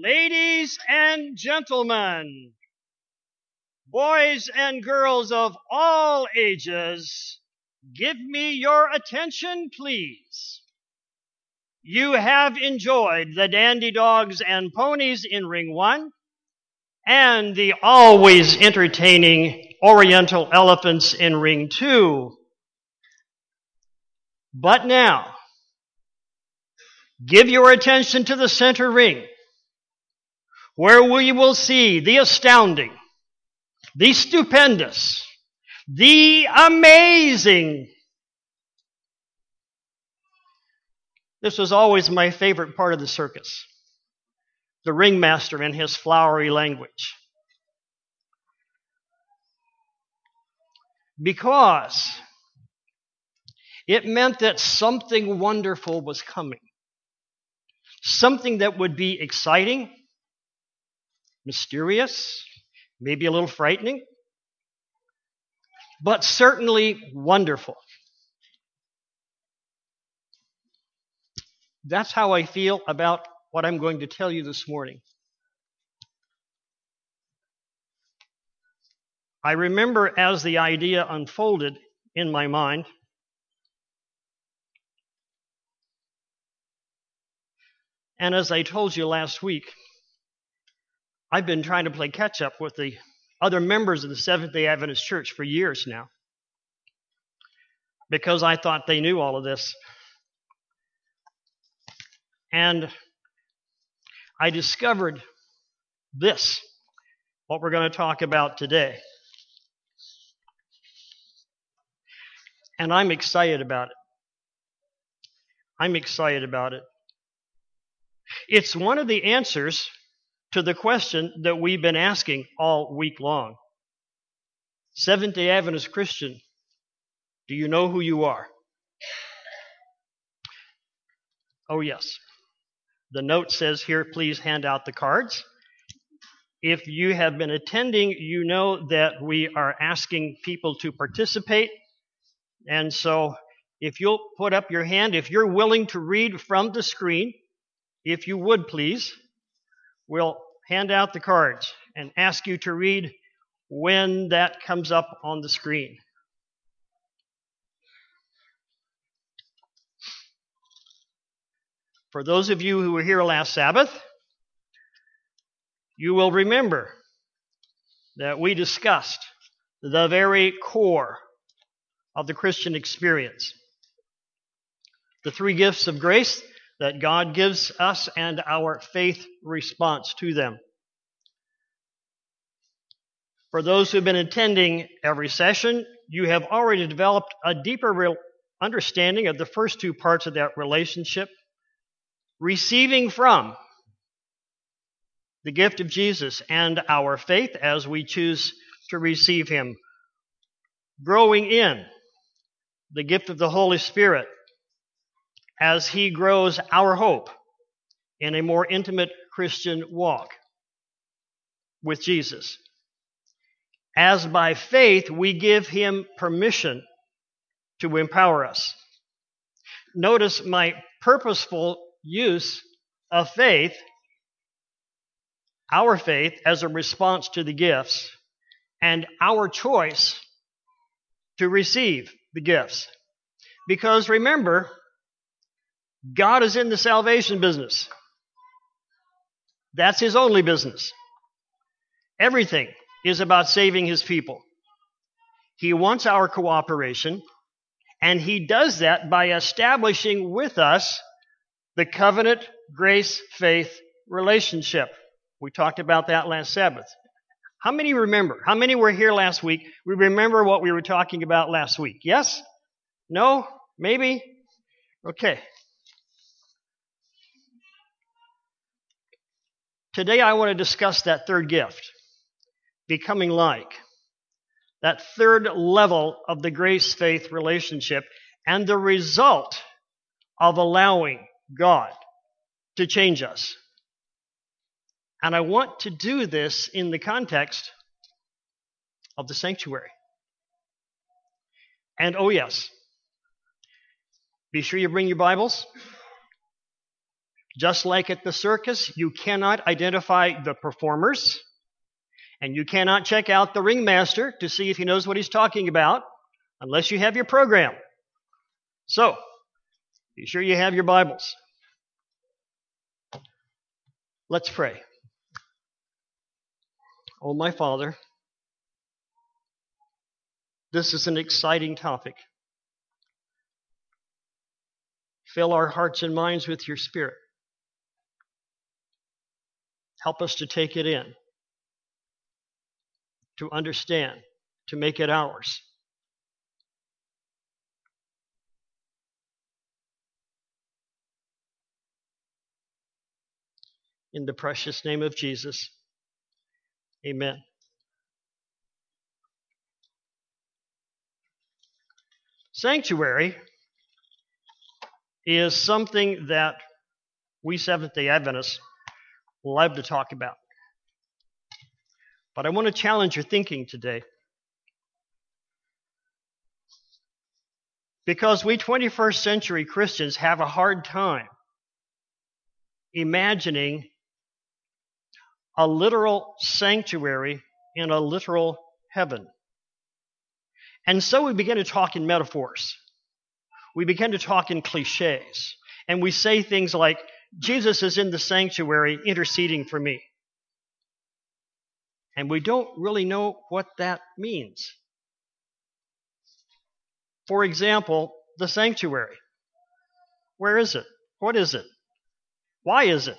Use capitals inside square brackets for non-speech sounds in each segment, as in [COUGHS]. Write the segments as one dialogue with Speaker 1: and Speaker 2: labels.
Speaker 1: Ladies and gentlemen, boys and girls of all ages, give me your attention, please. You have enjoyed the dandy dogs and ponies in ring one and the always entertaining oriental elephants in ring two. But now, give your attention to the center ring where we will see the astounding, the stupendous, the amazing. This was always my favorite part of the circus. The ringmaster in his flowery language. Because it meant that something wonderful was coming. Something that would be exciting, mysterious, maybe a little frightening, but certainly wonderful. That's how I feel about what I'm going to tell you this morning. I remember as the idea unfolded in my mind, and as I told you last week, I've been trying to play catch up with the other members of the Seventh day Adventist Church for years now because I thought they knew all of this. And I discovered this, what we're going to talk about today. And I'm excited about it. I'm excited about it. It's one of the answers to the question that we've been asking all week long. Seventh day Adventist Christian, do you know who you are? Oh, yes. The note says here, please hand out the cards. If you have been attending, you know that we are asking people to participate. And so, if you'll put up your hand, if you're willing to read from the screen, if you would please we'll hand out the cards and ask you to read when that comes up on the screen. For those of you who were here last Sabbath, you will remember that we discussed the very core of the Christian experience. The three gifts of grace that God gives us and our faith response to them. For those who've been attending every session, you have already developed a deeper understanding of the first two parts of that relationship. Receiving from the gift of Jesus and our faith as we choose to receive Him, growing in the gift of the Holy Spirit as He grows our hope in a more intimate Christian walk with Jesus. As by faith we give Him permission to empower us. Notice my purposeful use of faith, our faith, as a response to the gifts, and our choice to receive the gifts. Because remember, God is in the salvation business. That's his only business. Everything is about saving his people. He wants our cooperation, and he does that by establishing with us the covenant grace faith relationship. We talked about that last Sabbath. How many remember? How many were here last week? We remember what we were talking about last week. Yes? No? Maybe? Okay. Today I want to discuss that third gift, becoming like. That third level of the grace faith relationship and the result of allowing God to change us. And I want to do this in the context of the sanctuary. And oh, yes, be sure you bring your Bibles. Just like at the circus, you cannot identify the performers, and you cannot check out the ringmaster to see if he knows what he's talking about unless you have your program. So, be sure you have your Bibles. Let's pray. Oh, my Father, this is an exciting topic. Fill our hearts and minds with your Spirit. Help us to take it in, to understand, to make it ours. In the precious name of Jesus, amen. Sanctuary is something that we Seventh day Adventists love to talk about. But I want to challenge your thinking today. Because we 21st century Christians have a hard time imagining a literal sanctuary in a literal heaven. And so we begin to talk in metaphors. We begin to talk in cliches. And we say things like, Jesus is in the sanctuary interceding for me. And we don't really know what that means. For example, the sanctuary. Where is it? What is it? Why is it?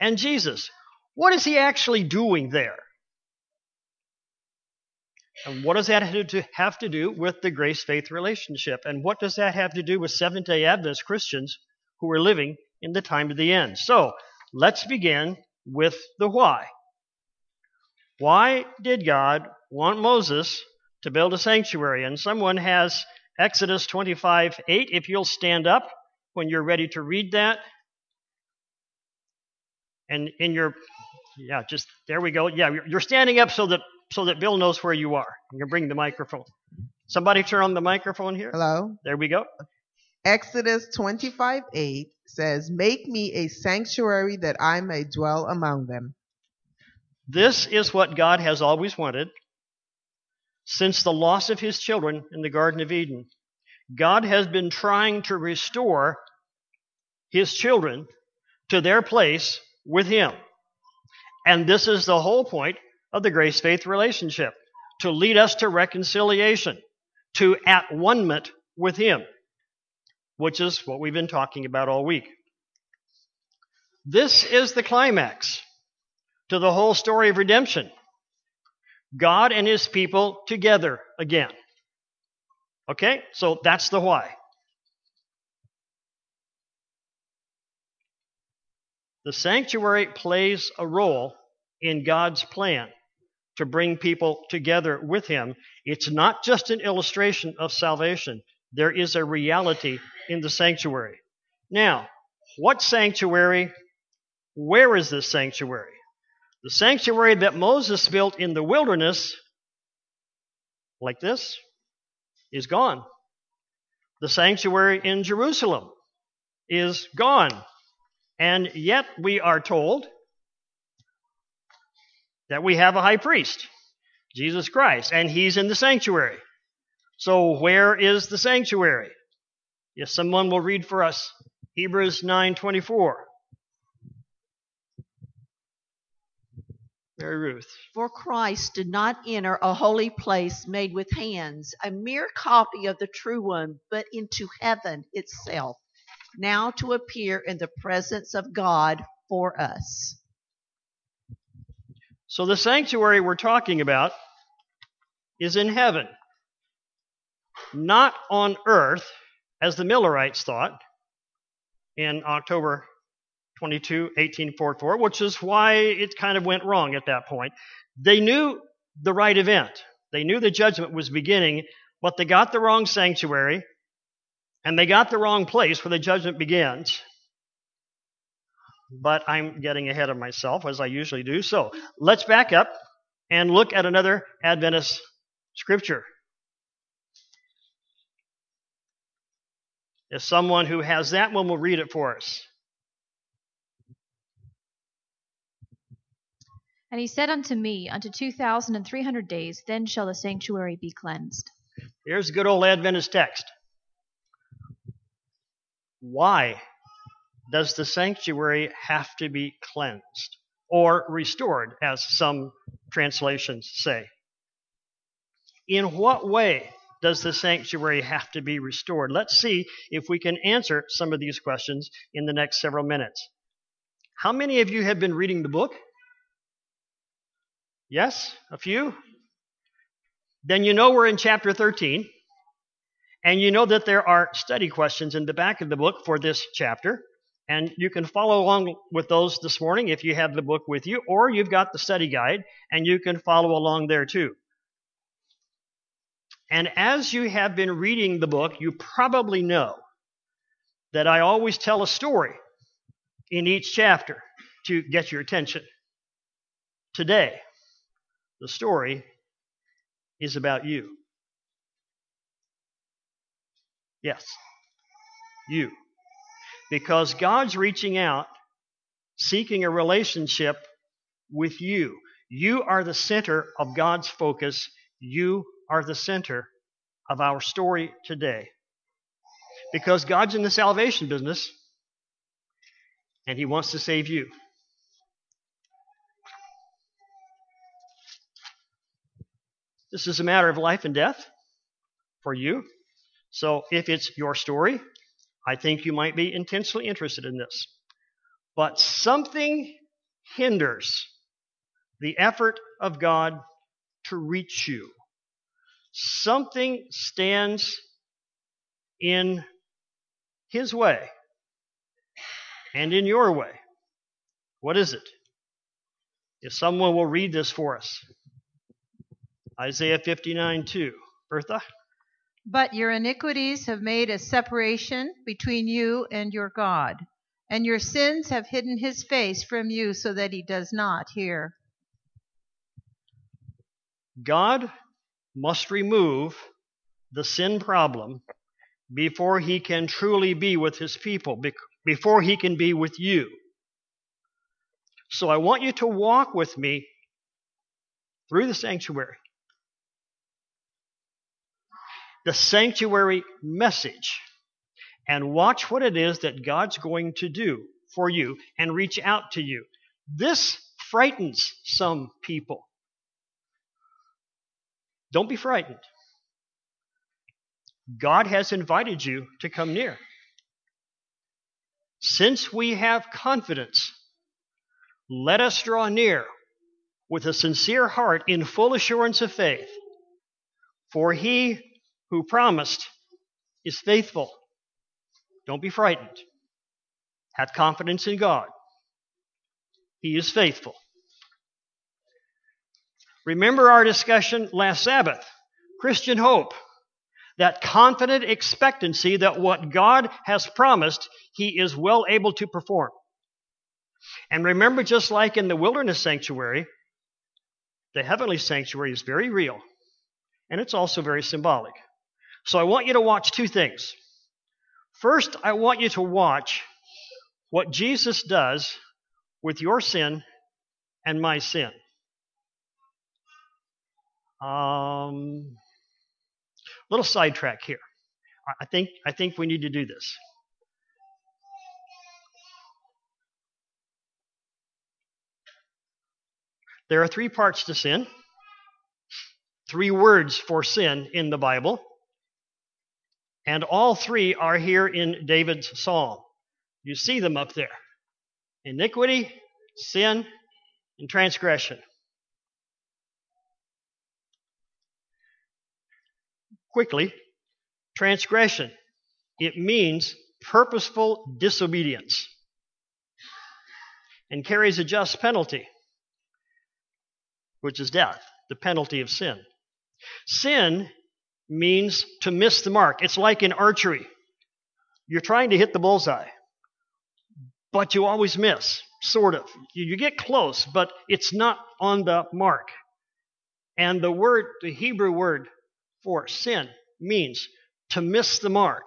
Speaker 1: And Jesus, what is he actually doing there? And what does that have to do with the grace faith relationship? And what does that have to do with Seventh day Adventist Christians who are living in the time of the end. So let's begin with the why. Why did God want Moses to build a sanctuary? And someone has Exodus 25 8. If you'll stand up when you're ready to read that. And in your, yeah, just there we go. Yeah, you're standing up so that so that Bill knows where you are. You can bring the microphone. Somebody turn on the microphone here.
Speaker 2: Hello.
Speaker 1: There we go.
Speaker 2: Exodus 25 8 says, Make me a sanctuary that I may dwell among them.
Speaker 1: This is what God has always wanted since the loss of his children in the Garden of Eden. God has been trying to restore his children to their place with him. And this is the whole point of the grace faith relationship to lead us to reconciliation, to at one with him which is what we've been talking about all week. This is the climax to the whole story of redemption. God and his people together again. Okay? So that's the why. The sanctuary plays a role in God's plan to bring people together with him. It's not just an illustration of salvation, there is a reality in the sanctuary. Now, what sanctuary? Where is this sanctuary? The sanctuary that Moses built in the wilderness, like this, is gone. The sanctuary in Jerusalem is gone. And yet we are told that we have a high priest, Jesus Christ, and he's in the sanctuary. So where is the sanctuary? If someone will read for us Hebrews 9:24. Mary Ruth.
Speaker 3: For Christ did not enter a holy place made with hands, a mere copy of the true one, but into heaven itself, now to appear in the presence of God for us.
Speaker 1: So the sanctuary we're talking about is in heaven, not on earth as the Millerites thought in October 22, 1844, which is why it kind of went wrong at that point. They knew the right event. They knew the judgment was beginning, but they got the wrong sanctuary and they got the wrong place where the judgment begins. But I'm getting ahead of myself as I usually do. So let's back up and look at another Adventist scripture. If someone who has that one will read it for us.
Speaker 4: And he said unto me, Unto two thousand and three hundred days, then shall the sanctuary be cleansed.
Speaker 1: Here's a good old Adventist text. Why does the sanctuary have to be cleansed or restored, as some translations say? In what way does the sanctuary have to be restored? Let's see if we can answer some of these questions in the next several minutes. How many of you have been reading the book? Yes? A few? Then you know we're in chapter 13, and you know that there are study questions in the back of the book for this chapter. And you can follow along with those this morning if you have the book with you, or you've got the study guide, and you can follow along there too. And as you have been reading the book, you probably know that I always tell a story in each chapter to get your attention. Today, the story is about you. Yes, you. Because God's reaching out, seeking a relationship with you. You are the center of God's focus. You are the center of our story today. Because God's in the salvation business, and He wants to save you. This is a matter of life and death for you. So if it's your story, I think you might be intensely interested in this. But something hinders the effort of God to reach you. Something stands in His way and in your way. What is it? If someone will read this for us. Isaiah 59 2. Bertha?
Speaker 5: But your iniquities have made a separation between you and your God, and your sins have hidden his face from you so that he does not hear.
Speaker 1: God must remove the sin problem before he can truly be with his people, before he can be with you. So I want you to walk with me through the sanctuary the sanctuary message and watch what it is that God's going to do for you and reach out to you. This frightens some people. Don't be frightened. God has invited you to come near. Since we have confidence, let us draw near with a sincere heart in full assurance of faith. For he who promised is faithful. Don't be frightened. Have confidence in God. He is faithful. Remember our discussion last Sabbath Christian hope, that confident expectancy that what God has promised, He is well able to perform. And remember, just like in the wilderness sanctuary, the heavenly sanctuary is very real, and it's also very symbolic. So I want you to watch two things. First, I want you to watch what Jesus does with your sin and my sin. Um, little sidetrack here. I think I think we need to do this. There are three parts to sin, three words for sin in the Bible. And all three are here in David's psalm. You see them up there iniquity, sin, and transgression. Quickly, transgression. It means purposeful disobedience and carries a just penalty, which is death, the penalty of sin. Sin means to miss the mark. It's like in archery. You're trying to hit the bullseye, but you always miss, sort of. You get close, but it's not on the mark. And the word, the Hebrew word for sin means to miss the mark.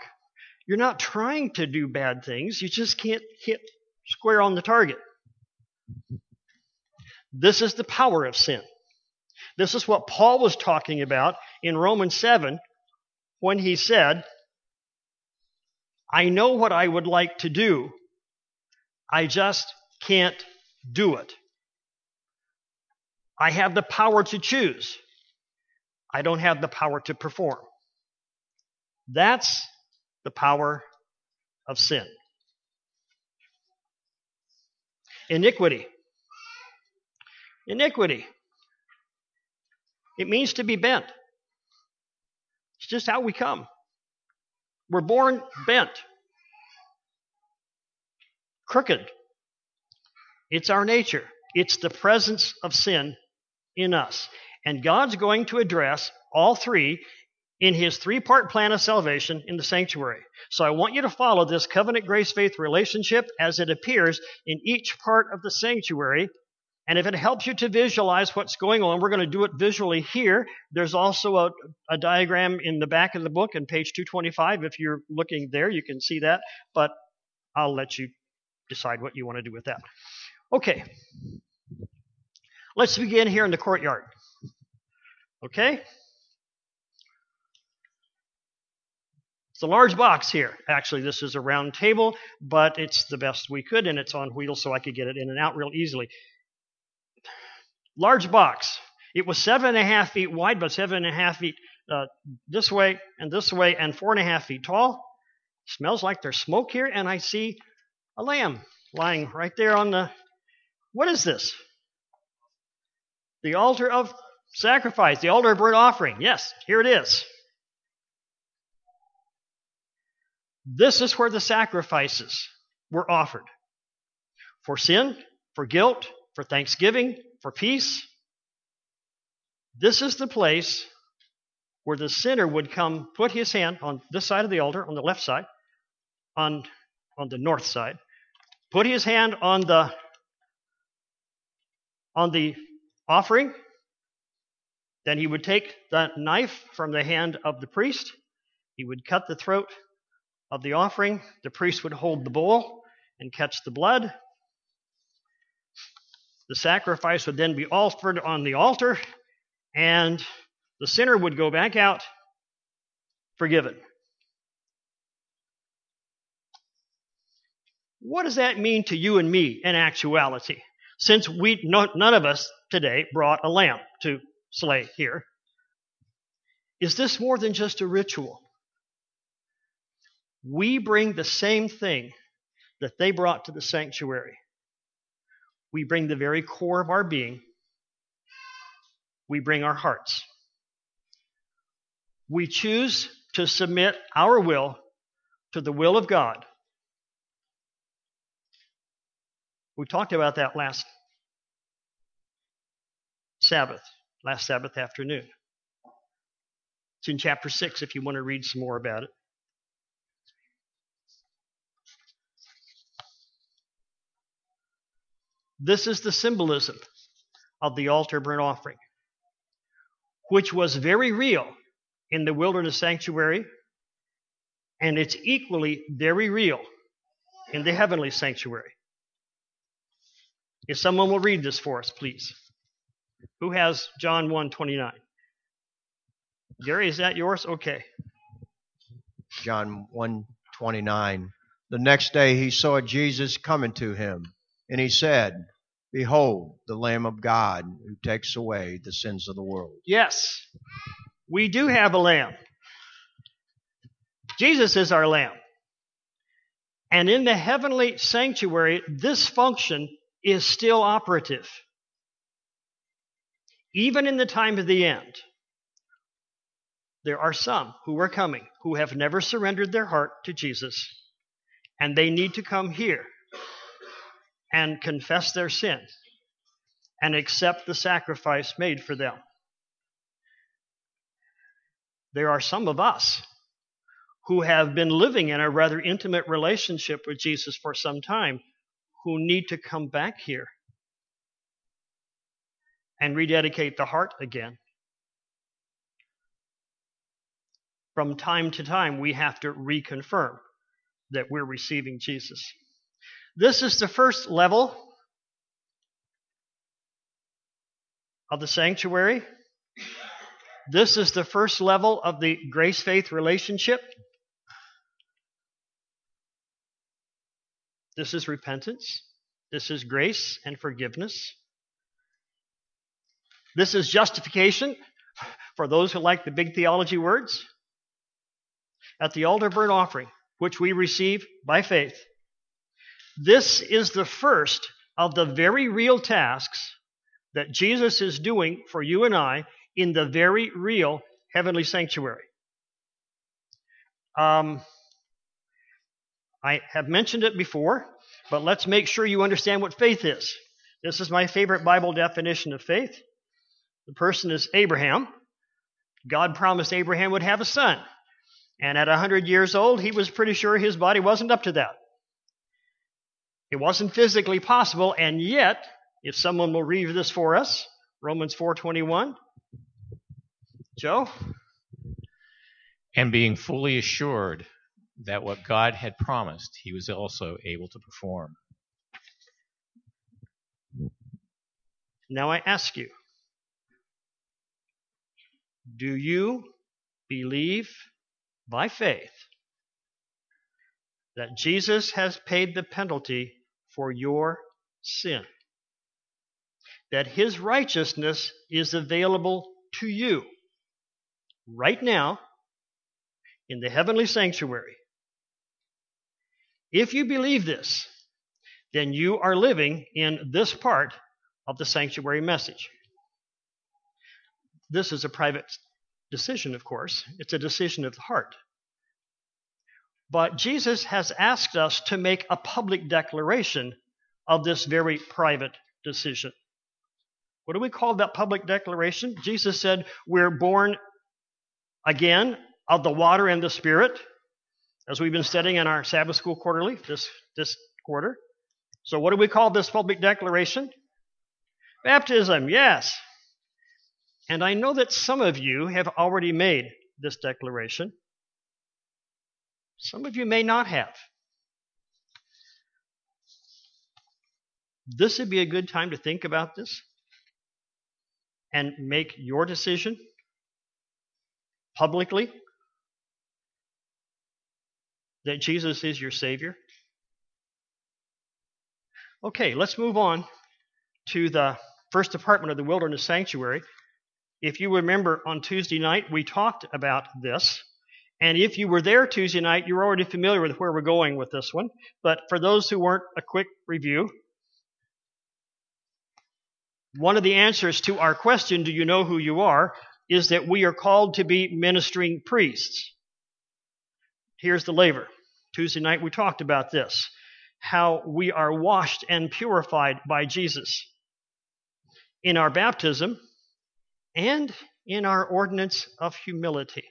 Speaker 1: You're not trying to do bad things, you just can't hit square on the target. This is the power of sin. This is what Paul was talking about in Romans 7 when he said, I know what I would like to do, I just can't do it. I have the power to choose. I don't have the power to perform. That's the power of sin. Iniquity. Iniquity. It means to be bent. It's just how we come. We're born bent, crooked. It's our nature, it's the presence of sin in us. And God's going to address all three in his three part plan of salvation in the sanctuary. So I want you to follow this covenant grace faith relationship as it appears in each part of the sanctuary. And if it helps you to visualize what's going on, we're going to do it visually here. There's also a, a diagram in the back of the book in page 225. If you're looking there, you can see that. But I'll let you decide what you want to do with that. Okay. Let's begin here in the courtyard. Okay? It's a large box here. Actually, this is a round table, but it's the best we could, and it's on wheels so I could get it in and out real easily. Large box. It was seven and a half feet wide, but seven and a half feet uh, this way and this way, and four and a half feet tall. Smells like there's smoke here, and I see a lamb lying right there on the. What is this? The altar of sacrifice, the altar of burnt offering. Yes, here it is. This is where the sacrifices were offered for sin, for guilt, for thanksgiving, for peace. This is the place where the sinner would come put his hand on this side of the altar, on the left side, on, on the north side, put his hand on the on the offering. Then he would take the knife from the hand of the priest. He would cut the throat of the offering. The priest would hold the bowl and catch the blood. The sacrifice would then be offered on the altar, and the sinner would go back out forgiven. What does that mean to you and me in actuality? Since we no, none of us today brought a lamb to slay here, is this more than just a ritual? We bring the same thing that they brought to the sanctuary. We bring the very core of our being. We bring our hearts. We choose to submit our will to the will of God. We talked about that last Sabbath, last Sabbath afternoon. It's in chapter 6 if you want to read some more about it. This is the symbolism of the altar burnt offering, which was very real in the wilderness sanctuary, and it's equally very real in the heavenly sanctuary. If someone will read this for us, please. Who has John 1 29? Gary, is that yours? Okay.
Speaker 6: John 1 29. The next day he saw Jesus coming to him and he said, Behold, the Lamb of God who takes away the sins of the world.
Speaker 1: Yes, we do have a lamb. Jesus is our lamb. And in the heavenly sanctuary, this function is still operative. Even in the time of the end, there are some who are coming who have never surrendered their heart to Jesus, and they need to come here and confess their sin and accept the sacrifice made for them. There are some of us who have been living in a rather intimate relationship with Jesus for some time who need to come back here and rededicate the heart again. From time to time, we have to reconfirm that we're receiving Jesus. This is the first level. of the sanctuary. This is the first level of the grace faith relationship. This is repentance. This is grace and forgiveness. This is justification for those who like the big theology words. At the altar burnt offering, which we receive by faith. This is the first of the very real tasks that Jesus is doing for you and I in the very real heavenly sanctuary. Um, I have mentioned it before, but let's make sure you understand what faith is. This is my favorite Bible definition of faith. The person is Abraham. God promised Abraham would have a son. And at 100 years old, he was pretty sure his body wasn't up to that. It wasn't physically possible, and yet, if someone will read this for us, Romans 4:21. Joe?
Speaker 7: And being fully assured that what God had promised, he was also able to perform.
Speaker 1: Now I ask you, do you believe by faith that Jesus has paid the penalty for your sin? That his righteousness is available to you right now in the heavenly sanctuary. If you believe this, then you are living in this part of the sanctuary message. This is a private decision, of course. It's a decision of the heart. But Jesus has asked us to make a public declaration of this very private decision. What do we call that public declaration? Jesus said, We're born again of the water and the Spirit, as we've been studying in our Sabbath School quarterly this, this quarter. So, what do we call this public declaration? Baptism, yes. And I know that some of you have already made this declaration. Some of you may not have. This would be a good time to think about this and make your decision publicly that Jesus is your Savior? Okay, let's move on to the first department of the Wilderness Sanctuary. If you remember on Tuesday night, we talked about this. And if you were there Tuesday night, you're already familiar with where we're going with this one. But for those who weren't, a quick review. One of the answers to our question, Do you know who you are? is that we are called to be ministering priests. Here's the laver. Tuesday night we talked about this how we are washed and purified by Jesus in our baptism and in our ordinance of humility,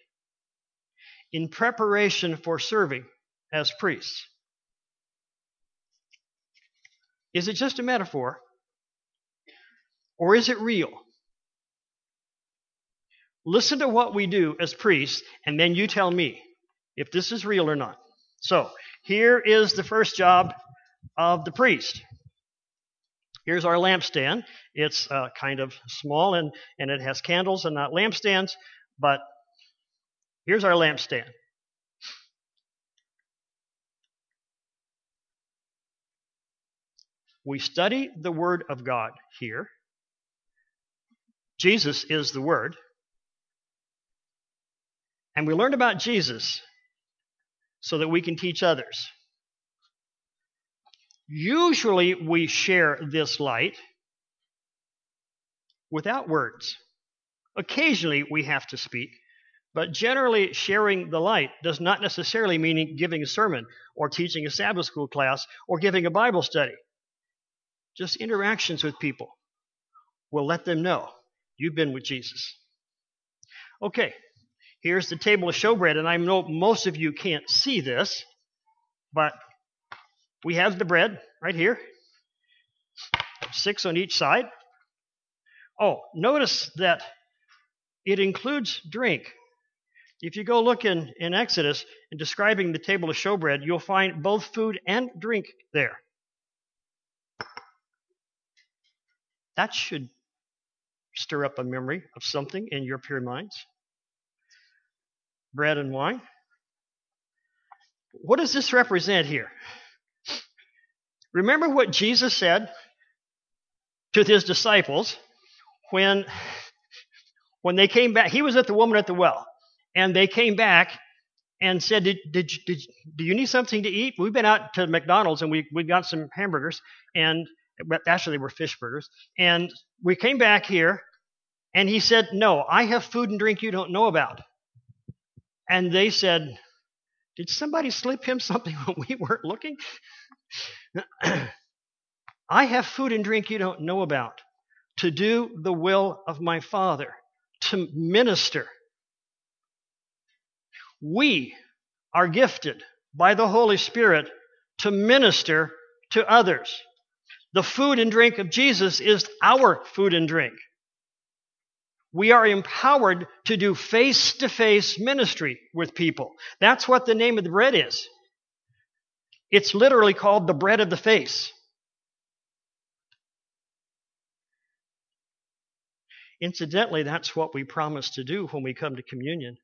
Speaker 1: in preparation for serving as priests. Is it just a metaphor? Or is it real? Listen to what we do as priests, and then you tell me if this is real or not. So, here is the first job of the priest. Here's our lampstand. It's uh, kind of small and, and it has candles and not lampstands, but here's our lampstand. We study the Word of God here. Jesus is the Word. And we learn about Jesus so that we can teach others. Usually we share this light without words. Occasionally we have to speak, but generally sharing the light does not necessarily mean giving a sermon or teaching a Sabbath school class or giving a Bible study. Just interactions with people will let them know you've been with Jesus. Okay, Here's the table of showbread, and I know most of you can't see this, but we have the bread right here, six on each side. Oh, notice that it includes drink. If you go look in, in Exodus in describing the table of showbread, you'll find both food and drink there. That should stir up a memory of something in your pure minds. Bread and wine. What does this represent here? Remember what Jesus said to his disciples when, when they came back. He was at the woman at the well, and they came back and said, did, did, did, Do you need something to eat? We've been out to McDonald's and we, we got some hamburgers, and actually, they were fish burgers. And we came back here, and he said, No, I have food and drink you don't know about. And they said, Did somebody slip him [LAUGHS] something when we weren't looking? [CLEARS THROAT] I have food and drink you don't know about to do the will of my Father, to minister. We are gifted by the Holy Spirit to minister to others. The food and drink of Jesus is our food and drink. We are empowered to do face to face ministry with people. That's what the name of the bread is. It's literally called the bread of the face. Incidentally, that's what we promise to do when we come to communion.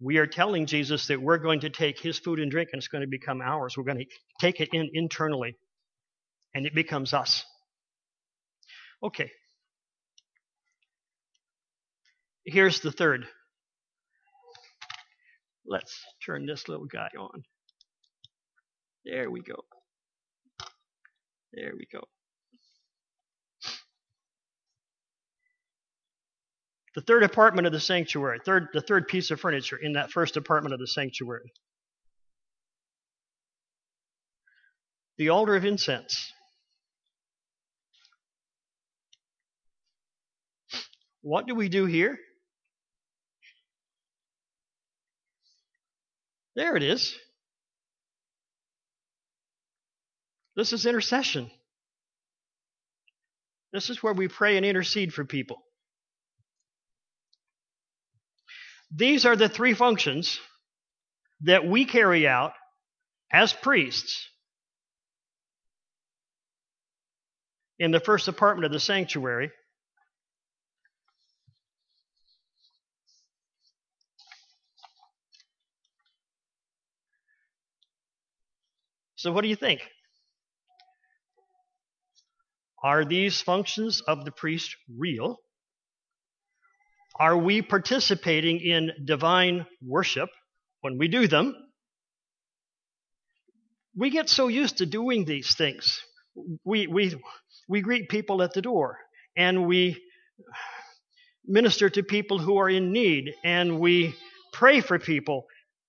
Speaker 1: We are telling Jesus that we're going to take his food and drink and it's going to become ours. We're going to take it in internally and it becomes us. Okay. Here's the third. Let's turn this little guy on. There we go. There we go. The third apartment of the sanctuary, third, the third piece of furniture in that first apartment of the sanctuary. The altar of incense. What do we do here? There it is. This is intercession. This is where we pray and intercede for people. These are the three functions that we carry out as priests in the first apartment of the sanctuary. So, what do you think? Are these functions of the priest real? Are we participating in divine worship when we do them? We get so used to doing these things. We, we, we greet people at the door and we minister to people who are in need and we pray for people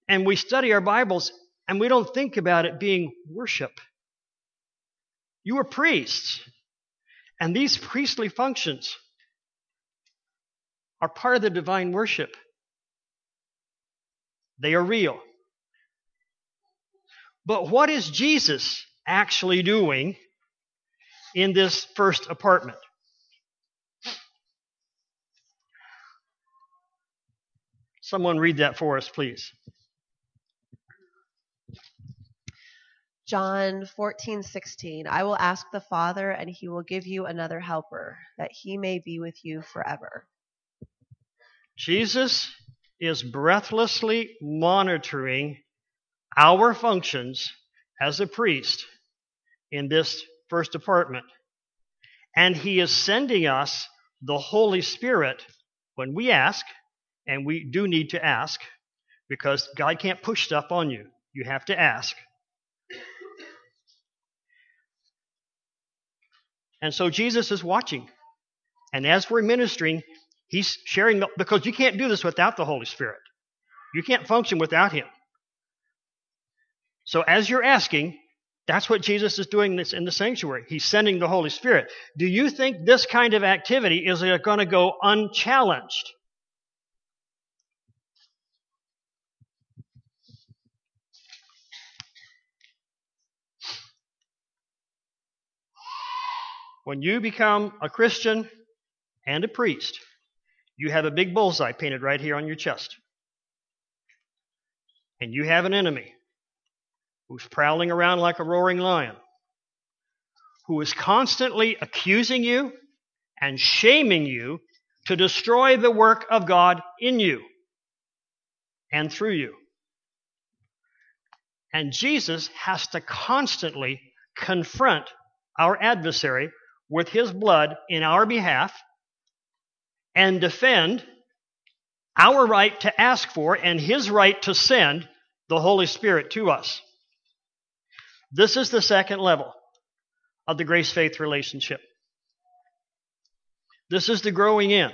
Speaker 1: and we study our Bibles and we don't think about it being worship. You are priests, and these priestly functions are part of the divine worship. They are real. But what is Jesus actually doing in this first apartment? Someone read that for us, please.
Speaker 8: John 14:16 I will ask the Father, and he will give you another helper, that he may be with you forever.
Speaker 1: Jesus is breathlessly monitoring our functions as a priest in this first apartment. And he is sending us the Holy Spirit when we ask, and we do need to ask, because God can't push stuff on you. You have to ask. And so Jesus is watching. And as we're ministering, He's sharing, the, because you can't do this without the Holy Spirit. You can't function without Him. So as you're asking, that's what Jesus is doing this in the sanctuary. He's sending the Holy Spirit. Do you think this kind of activity is going to go unchallenged? When you become a Christian and a priest, you have a big bullseye painted right here on your chest. And you have an enemy who's prowling around like a roaring lion, who is constantly accusing you, and shaming you to destroy the work of God in you and through you. And Jesus has to constantly confront our adversary with his blood in our behalf and defend our right to ask for and his right to send the Holy Spirit to us. This is the second level of the grace faith relationship. This is the growing in.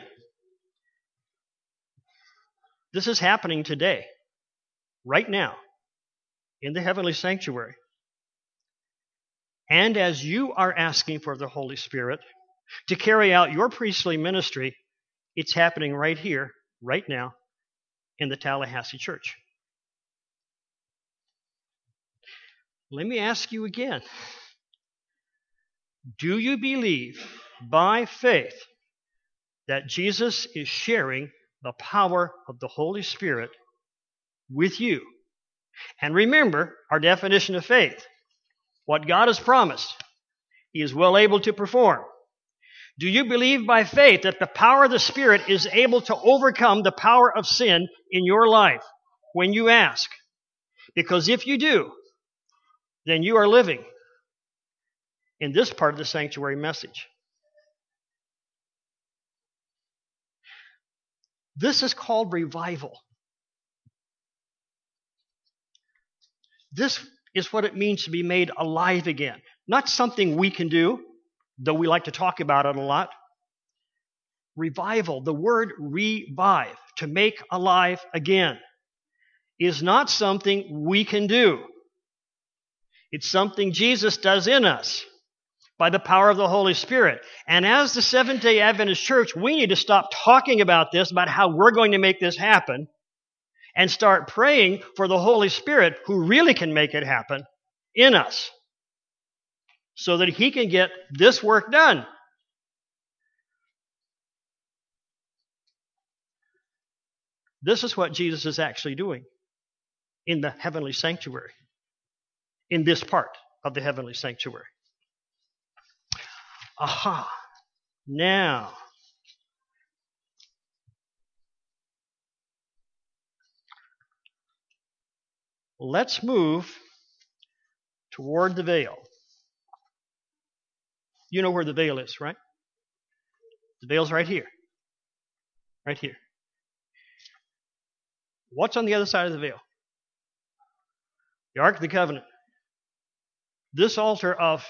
Speaker 1: This is happening today, right now, in the heavenly sanctuary. And as you are asking for the Holy Spirit to carry out your priestly ministry, it's happening right here, right now, in the Tallahassee church. Let me ask you again Do you believe by faith that Jesus is sharing the power of the Holy Spirit with you? And remember our definition of faith what God has promised, He is well able to perform. Do you believe by faith that the power of the Spirit is able to overcome the power of sin in your life when you ask? Because if you do, then you are living in this part of the sanctuary message. This is called revival. This is what it means to be made alive again. Not something we can do, though we like to talk about it a lot. Revival, the word revive, to make alive again, is not something we can do. It's something Jesus does in us by the power of the Holy Spirit. And as the Seventh day Adventist Church, we need to stop talking about this, about how we're going to make this happen, and start praying for the Holy Spirit who really can make it happen in us so that He can get this work done. This is what Jesus is actually doing in the heavenly sanctuary, in this part of the heavenly sanctuary. Aha. Now, let's move toward the veil. You know where the veil is, right? The veil's right here. Right here. What's on the other side of the veil? The Ark of the Covenant. This altar of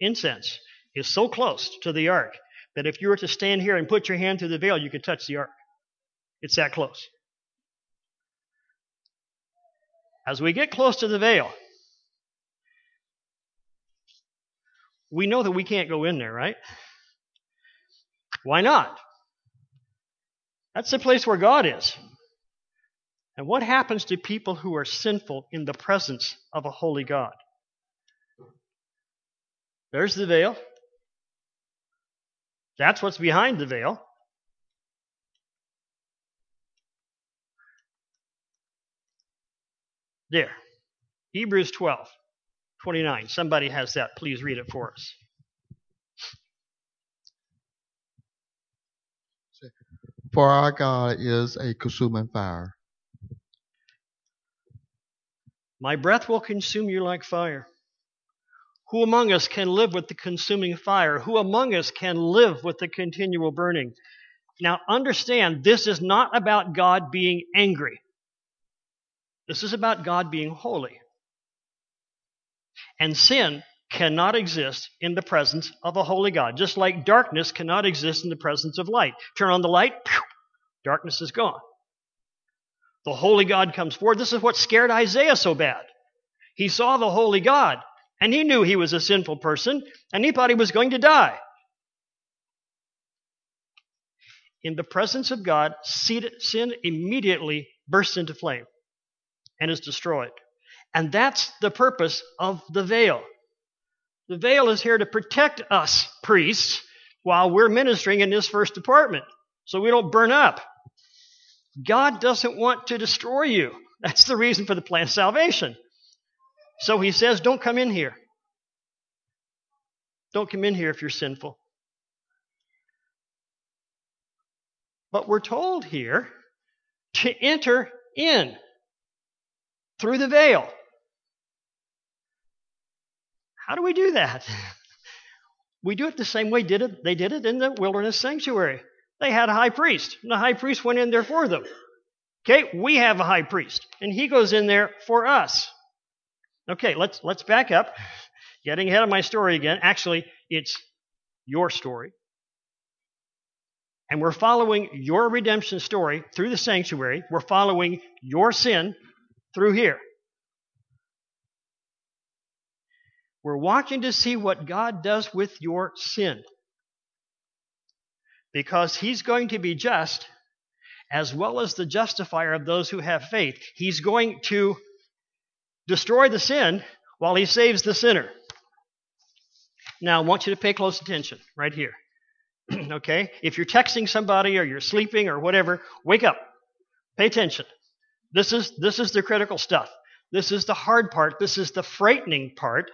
Speaker 1: incense is so close to the ark that if you were to stand here and put your hand through the veil, you could touch the ark. It's that close. As we get close to the veil, we know that we can't go in there, right? Why not? That's the place where God is. And what happens to people who are sinful in the presence of a holy God? There's the veil. That's what's behind the veil. There. Hebrews 12, 29. Somebody has that. Please read it for us.
Speaker 9: For our God is a consuming fire.
Speaker 1: My breath will consume you like fire. Who among us can live with the consuming fire? Who among us can live with the continual burning? Now, understand, this is not about God being angry. This is about God being holy. And sin cannot exist in the presence of a holy God, just like darkness cannot exist in the presence of light. Turn on the light, pew, darkness is gone. The holy God comes forward. This is what scared Isaiah so bad. He saw the holy God and he knew he was a sinful person, and he thought he was going to die. In the presence of God, sin immediately bursts into flame and is destroyed. And that's the purpose of the veil. The veil is here to protect us, priests, while we're ministering in this first department, so we don't burn up. God doesn't want to destroy you. That's the reason for the plan of salvation. So he says, Don't come in here. Don't come in here if you're sinful. But we're told here to enter in through the veil. How do we do that? [LAUGHS] We do it the same way did it, they did it in the wilderness sanctuary. They had a high priest, and the high priest went in there for them. Okay, we have a high priest, and he goes in there for us. Okay, let's let's back up. Getting ahead of my story again. Actually, it's your story. And we're following your redemption story through the sanctuary. We're following your sin through here. We're watching to see what God does with your sin. Because He's going to be just as well as the justifier of those who have faith. He's going to destroy the sin while He saves the sinner. Now, I want you to pay close attention right here. [CLEARS THROAT] okay? If you're texting somebody or you're sleeping or whatever, wake up. Pay attention. This is, this is the critical stuff. This is the hard part. This is the frightening part.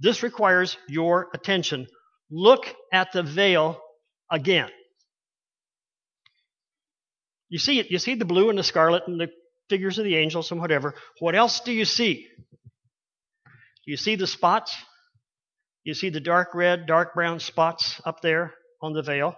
Speaker 1: This requires your attention. Look at the veil again. You see it. You see the blue and the scarlet and the figures of the angels and whatever. What else do you see? Do you see the spots? You see the dark red, dark brown spots up there on the veil?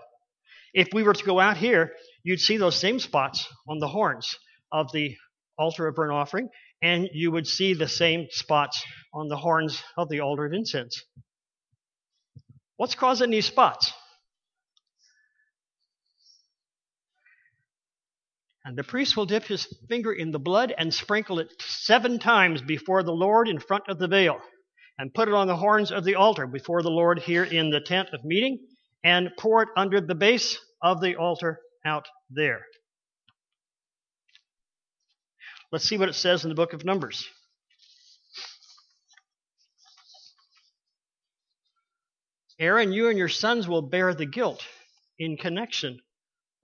Speaker 1: If we were to go out here, you'd see those same spots on the horns of the altar of burnt offering, and you would see the same spots on the horns of the altar of incense. What's causing these spots? And the priest will dip his finger in the blood and sprinkle it seven times before the Lord in front of the veil, and put it on the horns of the altar before the Lord here in the tent of meeting, and pour it under the base of the altar out there. Let's see what it says in the book of Numbers. Aaron, you and your sons will bear the guilt in connection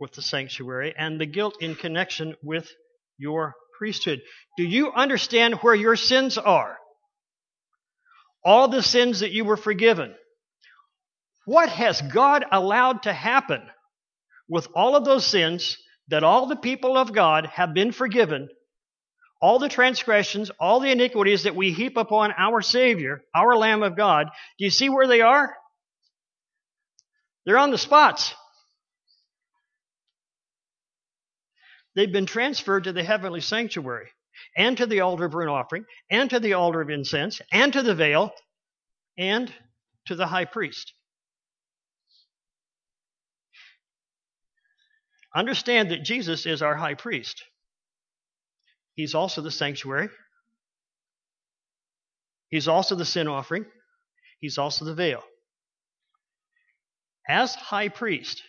Speaker 1: with the sanctuary and the guilt in connection with your priesthood. Do you understand where your sins are? All the sins that you were forgiven. What has God allowed to happen with all of those sins that all the people of God have been forgiven? All the transgressions, all the iniquities that we heap upon our Savior, our Lamb of God, do you see where they are? They're on the spots. They've been transferred to the heavenly sanctuary and to the altar of burnt offering and to the altar of incense and to the veil and to the high priest. Understand that Jesus is our high priest. He's also the sanctuary. He's also the sin offering. He's also the veil. As high priest,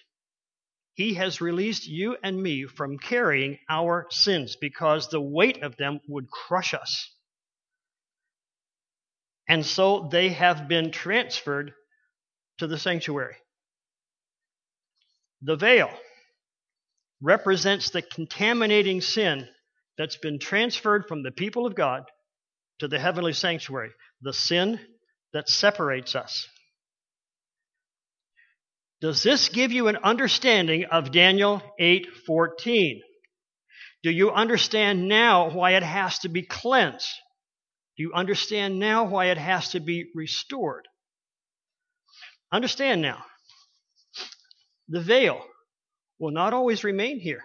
Speaker 1: he has released you and me from carrying our sins because the weight of them would crush us. And so they have been transferred to the sanctuary. The veil represents the contaminating sin that's been transferred from the people of God to the heavenly sanctuary, the sin that separates us. Does this give you an understanding of Daniel 8:14? Do you understand now why it has to be cleansed? Do you understand now why it has to be restored? Understand now. The veil will not always remain here.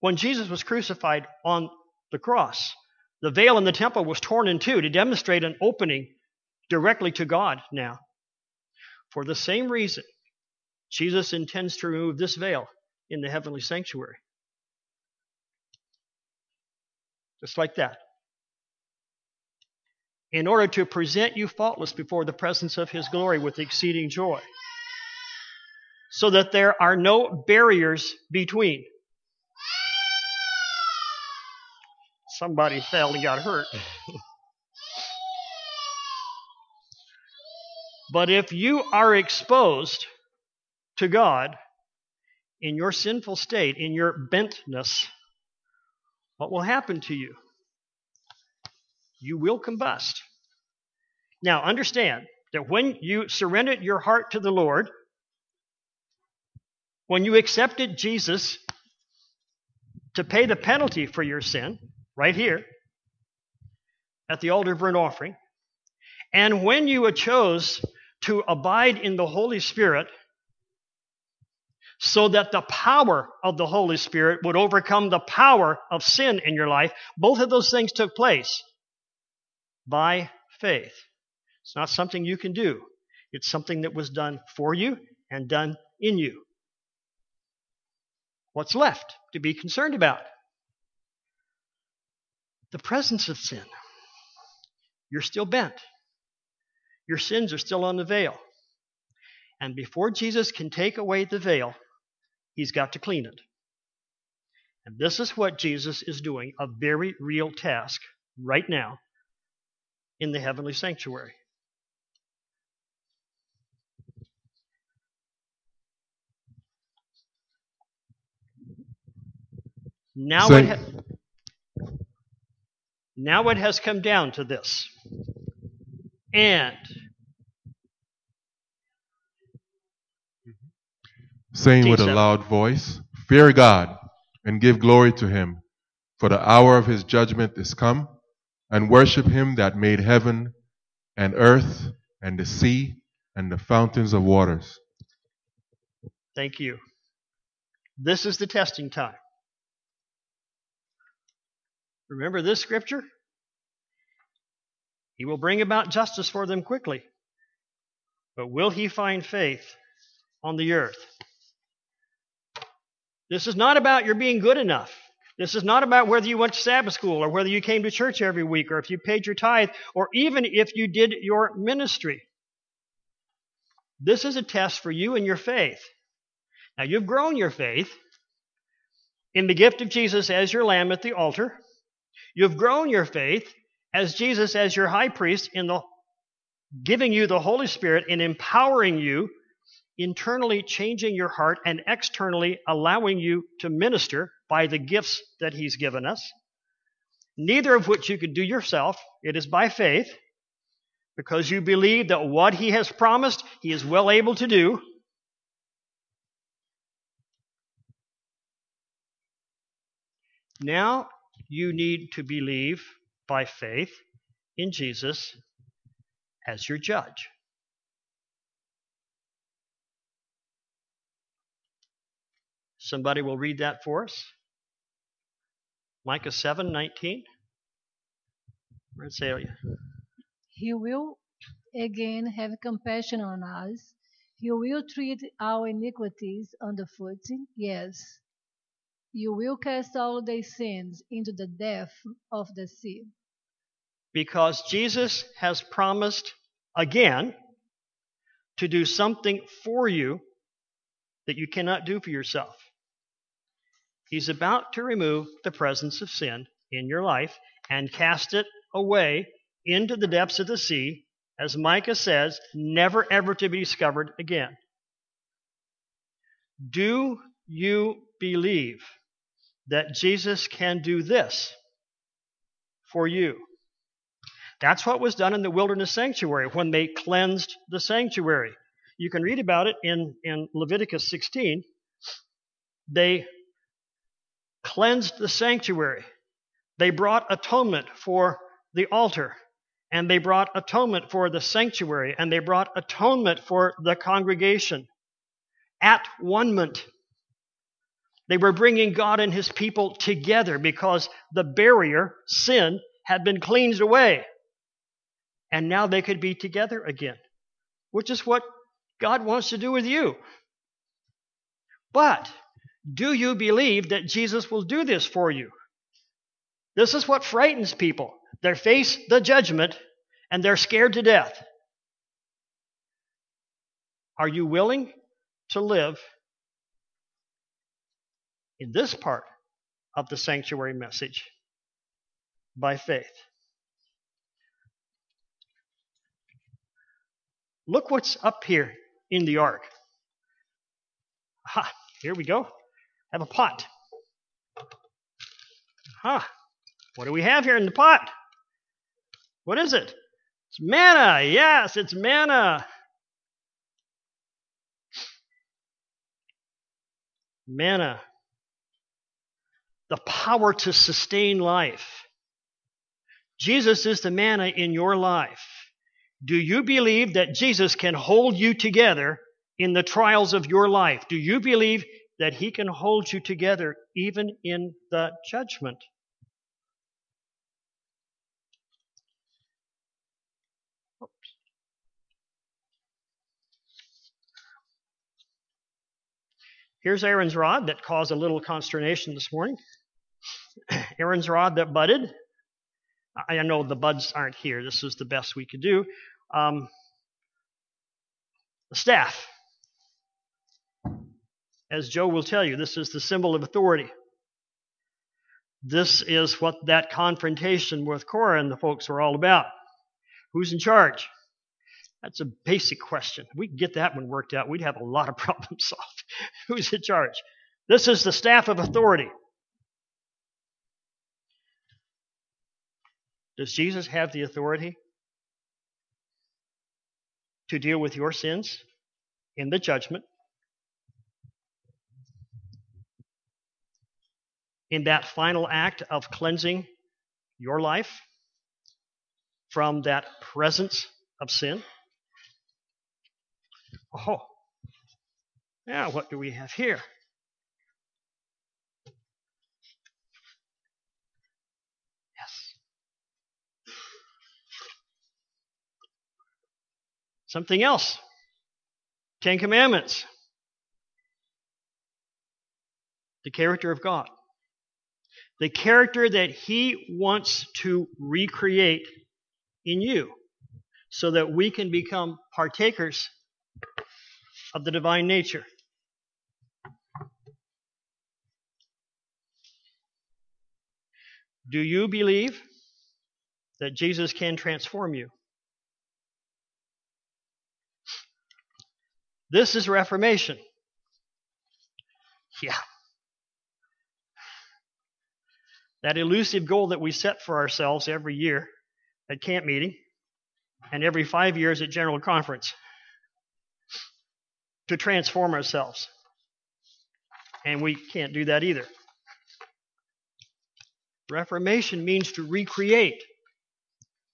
Speaker 1: When Jesus was crucified on the cross, the veil in the temple was torn in two to demonstrate an opening directly to God now. For the same reason, Jesus intends to remove this veil in the heavenly sanctuary. Just like that. In order to present you faultless before the presence of His glory with exceeding joy. So that there are no barriers between. Somebody fell and got hurt. But if you are exposed to God in your sinful state, in your bentness, what will happen to you? You will combust. Now, understand that when you surrendered your heart to the Lord, when you accepted Jesus to pay the penalty for your sin, right here, at the altar burnt offering, and when you chose to abide in the Holy Spirit, so that the power of the Holy Spirit would overcome the power of sin in your life, both of those things took place by faith. It's not something you can do, it's something that was done for you and done in you. What's left to be concerned about? The presence of sin. You're still bent. Your sins are still on the veil. And before Jesus can take away the veil, he's got to clean it. And this is what Jesus is doing a very real task right now in the heavenly sanctuary. Now it, ha- now it has come down to this. And
Speaker 10: saying with a loud voice, Fear God and give glory to him, for the hour of his judgment is come, and worship him that made heaven and earth and the sea and the fountains of waters.
Speaker 1: Thank you. This is the testing time. Remember this scripture? He will bring about justice for them quickly. But will he find faith on the earth? This is not about your being good enough. This is not about whether you went to Sabbath school or whether you came to church every week or if you paid your tithe or even if you did your ministry. This is a test for you and your faith. Now, you've grown your faith in the gift of Jesus as your lamb at the altar. You've grown your faith as Jesus as your high priest in the giving you the Holy Spirit and empowering you, internally changing your heart and externally allowing you to minister by the gifts that He's given us. Neither of which you could do yourself. It is by faith because you believe that what He has promised, He is well able to do. Now you need to believe by faith in Jesus as your judge. Somebody will read that for us. Micah 7 19. Where's Celia?
Speaker 11: He will again have compassion on us. He will treat our iniquities underfoot. Yes. You will cast all their sins into the depth of the sea.
Speaker 1: Because Jesus has promised again to do something for you that you cannot do for yourself. He's about to remove the presence of sin in your life and cast it away into the depths of the sea, as Micah says, never ever to be discovered again. Do you believe that Jesus can do this for you? That's what was done in the wilderness sanctuary when they cleansed the sanctuary. You can read about it in, in Leviticus 16. They cleansed the sanctuary. They brought atonement for the altar, and they brought atonement for the sanctuary, and they brought atonement for the congregation. At one ment. They were bringing God and his people together because the barrier, sin, had been cleansed away. And now they could be together again, which is what God wants to do with you. But do you believe that Jesus will do this for you? This is what frightens people. They face the judgment and they're scared to death. Are you willing to live in this part of the sanctuary message by faith? Look what's up here in the ark. Ha, here we go. Have a pot. Huh. What do we have here in the pot? What is it? It's manna. Yes, it's manna. Manna. The power to sustain life. Jesus is the manna in your life. Do you believe that Jesus can hold you together in the trials of your life? Do you believe that He can hold you together even in the judgment? Here's Aaron's rod that caused a little consternation this morning. [COUGHS] Aaron's rod that budded. I know the buds aren't here. This is the best we could do. Um, the staff. As Joe will tell you, this is the symbol of authority. This is what that confrontation with Korah and the folks were all about. Who's in charge? That's a basic question. If we could get that one worked out, we'd have a lot of [LAUGHS] problems solved. Who's in charge? This is the staff of authority. Does Jesus have the authority to deal with your sins in the judgment? In that final act of cleansing your life from that presence of sin? Oh, now what do we have here? Something else. Ten Commandments. The character of God. The character that He wants to recreate in you so that we can become partakers of the divine nature. Do you believe that Jesus can transform you? This is Reformation. Yeah. That elusive goal that we set for ourselves every year at camp meeting and every five years at General Conference to transform ourselves. And we can't do that either. Reformation means to recreate,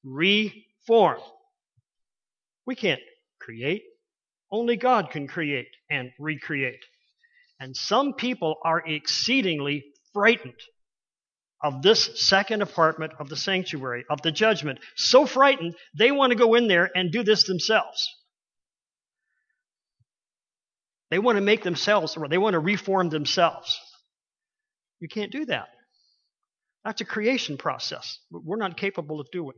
Speaker 1: reform. We can't create. Only God can create and recreate. And some people are exceedingly frightened of this second apartment of the sanctuary, of the judgment. So frightened, they want to go in there and do this themselves. They want to make themselves, or they want to reform themselves. You can't do that. That's a creation process. We're not capable of doing.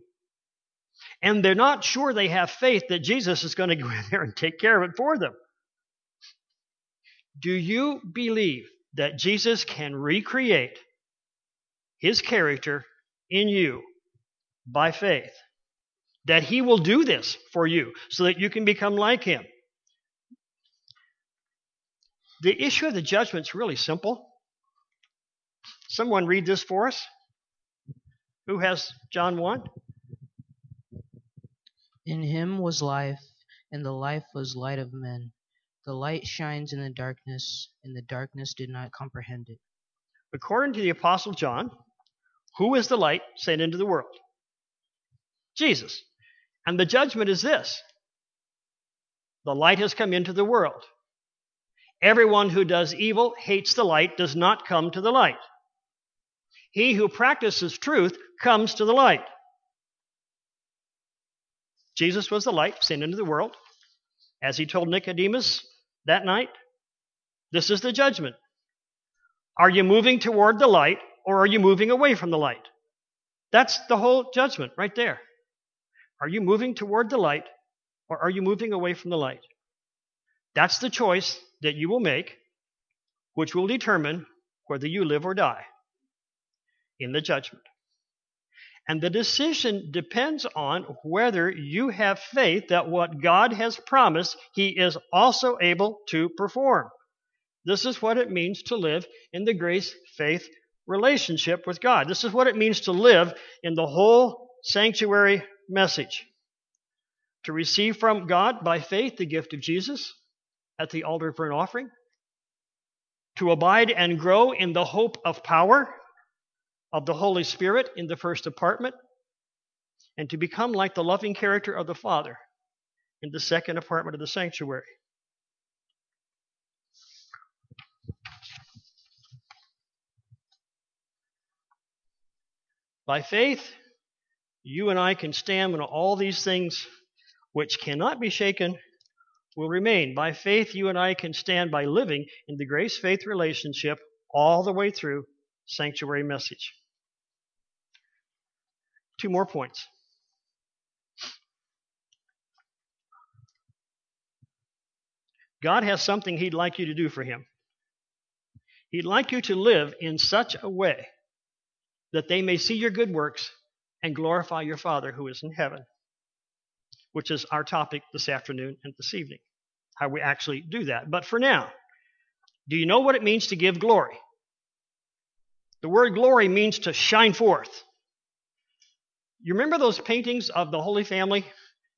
Speaker 1: And they're not sure they have faith that Jesus is going [LAUGHS] to go in there and take care of it for them. Do you believe that Jesus can recreate his character in you by faith? That he will do this for you so that you can become like him? The issue of the judgment is really simple. Someone read this for us. Who has John 1?
Speaker 12: In him was life, and the life was light of men. The light shines in the darkness, and the darkness did not comprehend it.
Speaker 1: According to the Apostle John, who is the light sent into the world? Jesus. And the judgment is this the light has come into the world. Everyone who does evil hates the light, does not come to the light. He who practices truth comes to the light. Jesus was the light sent into the world. As he told Nicodemus that night, this is the judgment. Are you moving toward the light or are you moving away from the light? That's the whole judgment right there. Are you moving toward the light or are you moving away from the light? That's the choice that you will make, which will determine whether you live or die in the judgment. And the decision depends on whether you have faith that what God has promised, He is also able to perform. This is what it means to live in the grace faith relationship with God. This is what it means to live in the whole sanctuary message. To receive from God by faith the gift of Jesus at the altar for an offering, to abide and grow in the hope of power of the Holy Spirit in the first apartment, and to become like the loving character of the Father in the second apartment of the sanctuary. By faith, you and I can stand when all these things which cannot be shaken will remain. By faith, you and I can stand by living in the grace faith relationship all the way through sanctuary message. Two more points. God has something He'd like you to do for Him. He'd like you to live in such a way that they may see your good works and glorify your Father who is in heaven, which is our topic this afternoon and this evening, how we actually do that. But for now, do you know what it means to give glory? The word glory means to shine forth. You remember those paintings of the Holy Family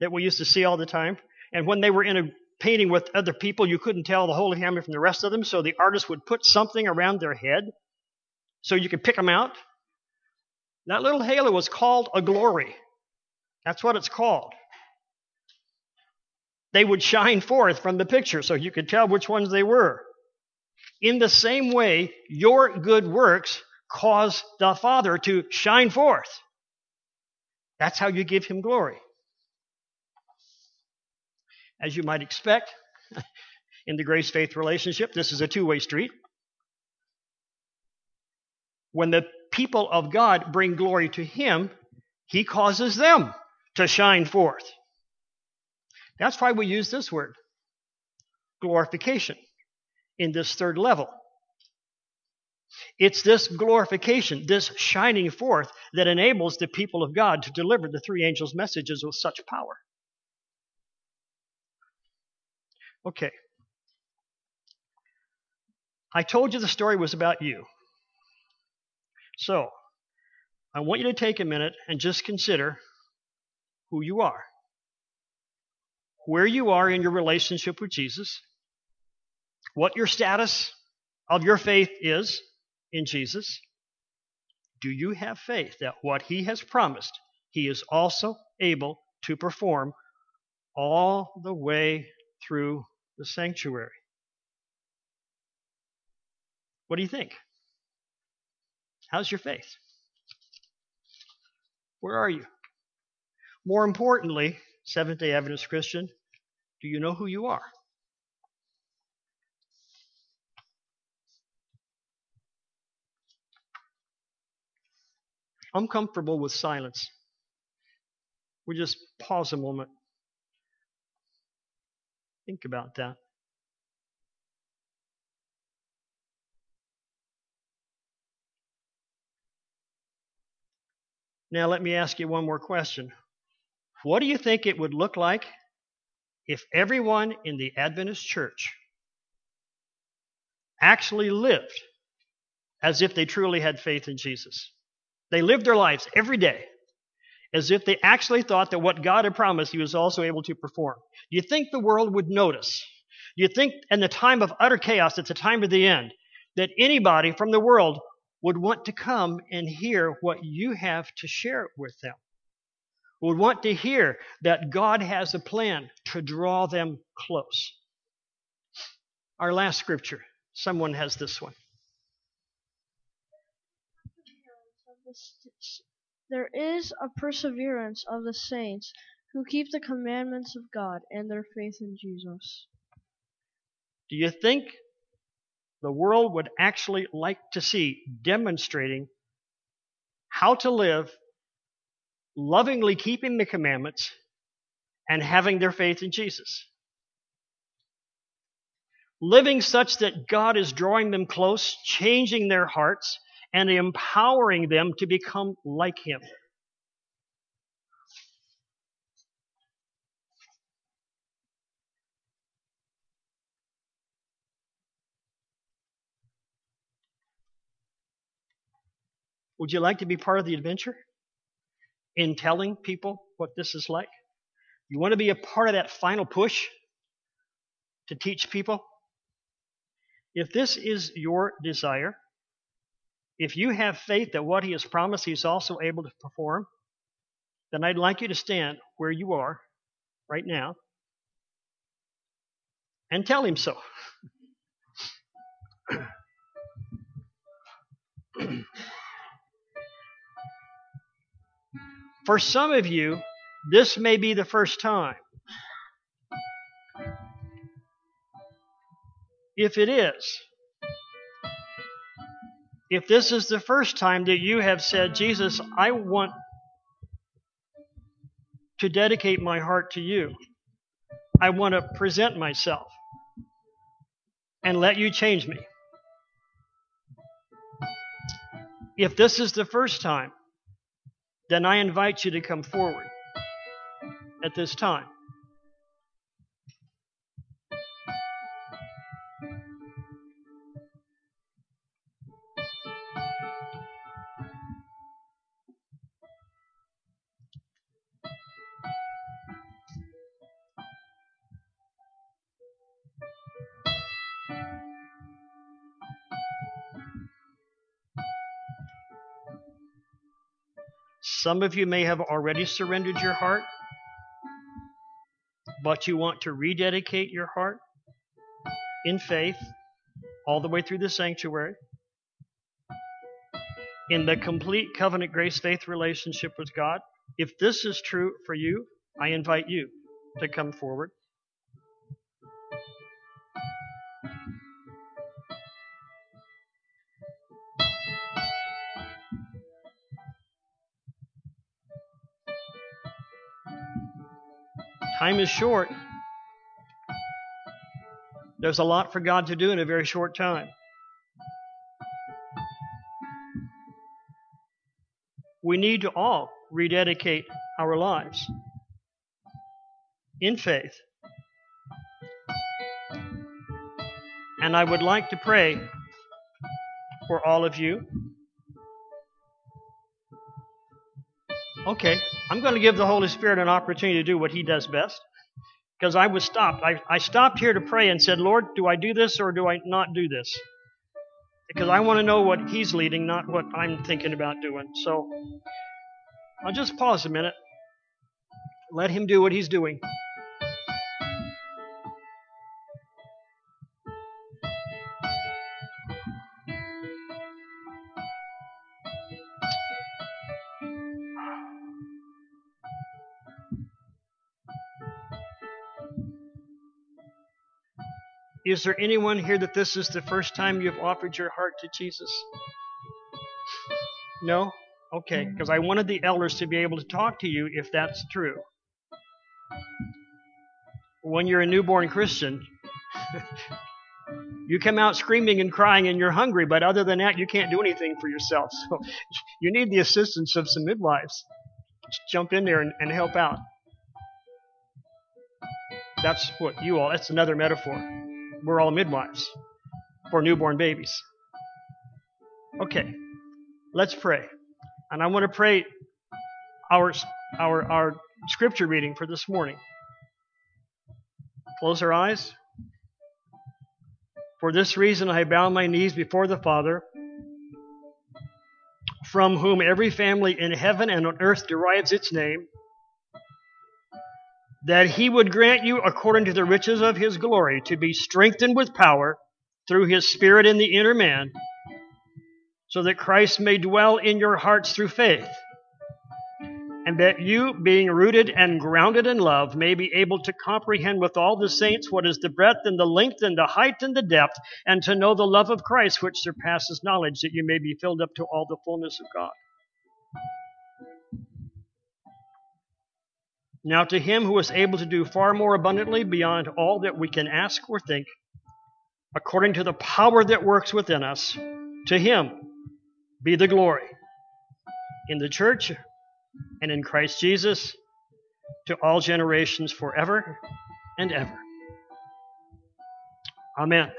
Speaker 1: that we used to see all the time? And when they were in a painting with other people, you couldn't tell the Holy Family from the rest of them, so the artist would put something around their head so you could pick them out. That little halo was called a glory. That's what it's called. They would shine forth from the picture so you could tell which ones they were. In the same way, your good works cause the Father to shine forth. That's how you give Him glory. As you might expect, in the grace faith relationship, this is a two way street. When the people of God bring glory to Him, He causes them to shine forth. That's why we use this word, glorification, in this third level. It's this glorification, this shining forth, that enables the people of God to deliver the three angels' messages with such power. Okay. I told you the story was about you. So, I want you to take a minute and just consider who you are, where you are in your relationship with Jesus, what your status of your faith is in Jesus. Do you have faith that what He has promised, He is also able to perform all the way through the sanctuary? What do you think? How's your faith? Where are you? More importantly, Seventh day Adventist Christian, do you know who you are? I'm comfortable with silence. We just pause a moment. Think about that. Now, let me ask you one more question. What do you think it would look like if everyone in the Adventist church actually lived as if they truly had faith in Jesus? They lived their lives every day as if they actually thought that what God had promised He was also able to perform. Do you think the world would notice? Do you think in the time of utter chaos, at the time of the end, that anybody from the world would want to come and hear what you have to share with them? Would want to hear that God has a plan to draw them close. Our last scripture, someone has this one.
Speaker 13: There is a perseverance of the saints who keep the commandments of God and their faith in Jesus.
Speaker 1: Do you think the world would actually like to see demonstrating how to live, lovingly keeping the commandments, and having their faith in Jesus? Living such that God is drawing them close, changing their hearts, and empowering them to become like Him. Would you like to be part of the adventure in telling people what this is like? You want to be a part of that final push to teach people? If this is your desire, if you have faith that what He has promised He's also able to perform, then I'd like you to stand where you are right now and tell Him so. [CLEARS THROAT] For some of you, this may be the first time. If it is, if this is the first time that you have said, Jesus, I want to dedicate my heart to you, I want to present myself and let you change me. If this is the first time, then I invite you to come forward at this time. Some of you may have already surrendered your heart, but you want to rededicate your heart in faith all the way through the sanctuary in the complete covenant grace faith relationship with God. If this is true for you, I invite you to come forward. Time is short. There's a lot for God to do in a very short time. We need to all rededicate our lives in faith. And I would like to pray for all of you. Okay, I'm going to give the Holy Spirit an opportunity to do what He does best. Because I was stopped. I, I stopped here to pray and said, Lord, do I do this or do I not do this? Because I want to know what He's leading, not what I'm thinking about doing. So I'll just pause a minute. Let Him do what He's doing. Is there anyone here that this is the first time you've offered your heart to Jesus? No? Okay, because I wanted the elders to be able to talk to you if that's true. When you're a newborn Christian, [LAUGHS] you come out screaming and crying and you're hungry, but other than that, you can't do anything for yourself. So [LAUGHS] you need the assistance of some midwives. Just jump in there and, and help out. That's what you all, that's another metaphor we're all midwives for newborn babies. Okay, let's pray. And I want to pray our, our, our scripture reading for this morning. Close our eyes. For this reason, I bow my knees before the Father, from whom every family in heaven and on earth derives its name that he would grant you, according to the riches of his glory, to be strengthened with power through his Spirit in the inner man, so that Christ may dwell in your hearts through faith, and that you, being rooted and grounded in love, may be able to comprehend with all the saints what is the breadth and the length and the height and the depth, and to know the love of Christ which surpasses knowledge, that you may be filled up to all the fullness of God. Now, to him who is able to do far more abundantly beyond all that we can ask or think, according to the power that works within us, to him be the glory in the church and in Christ Jesus to all generations forever and ever. Amen.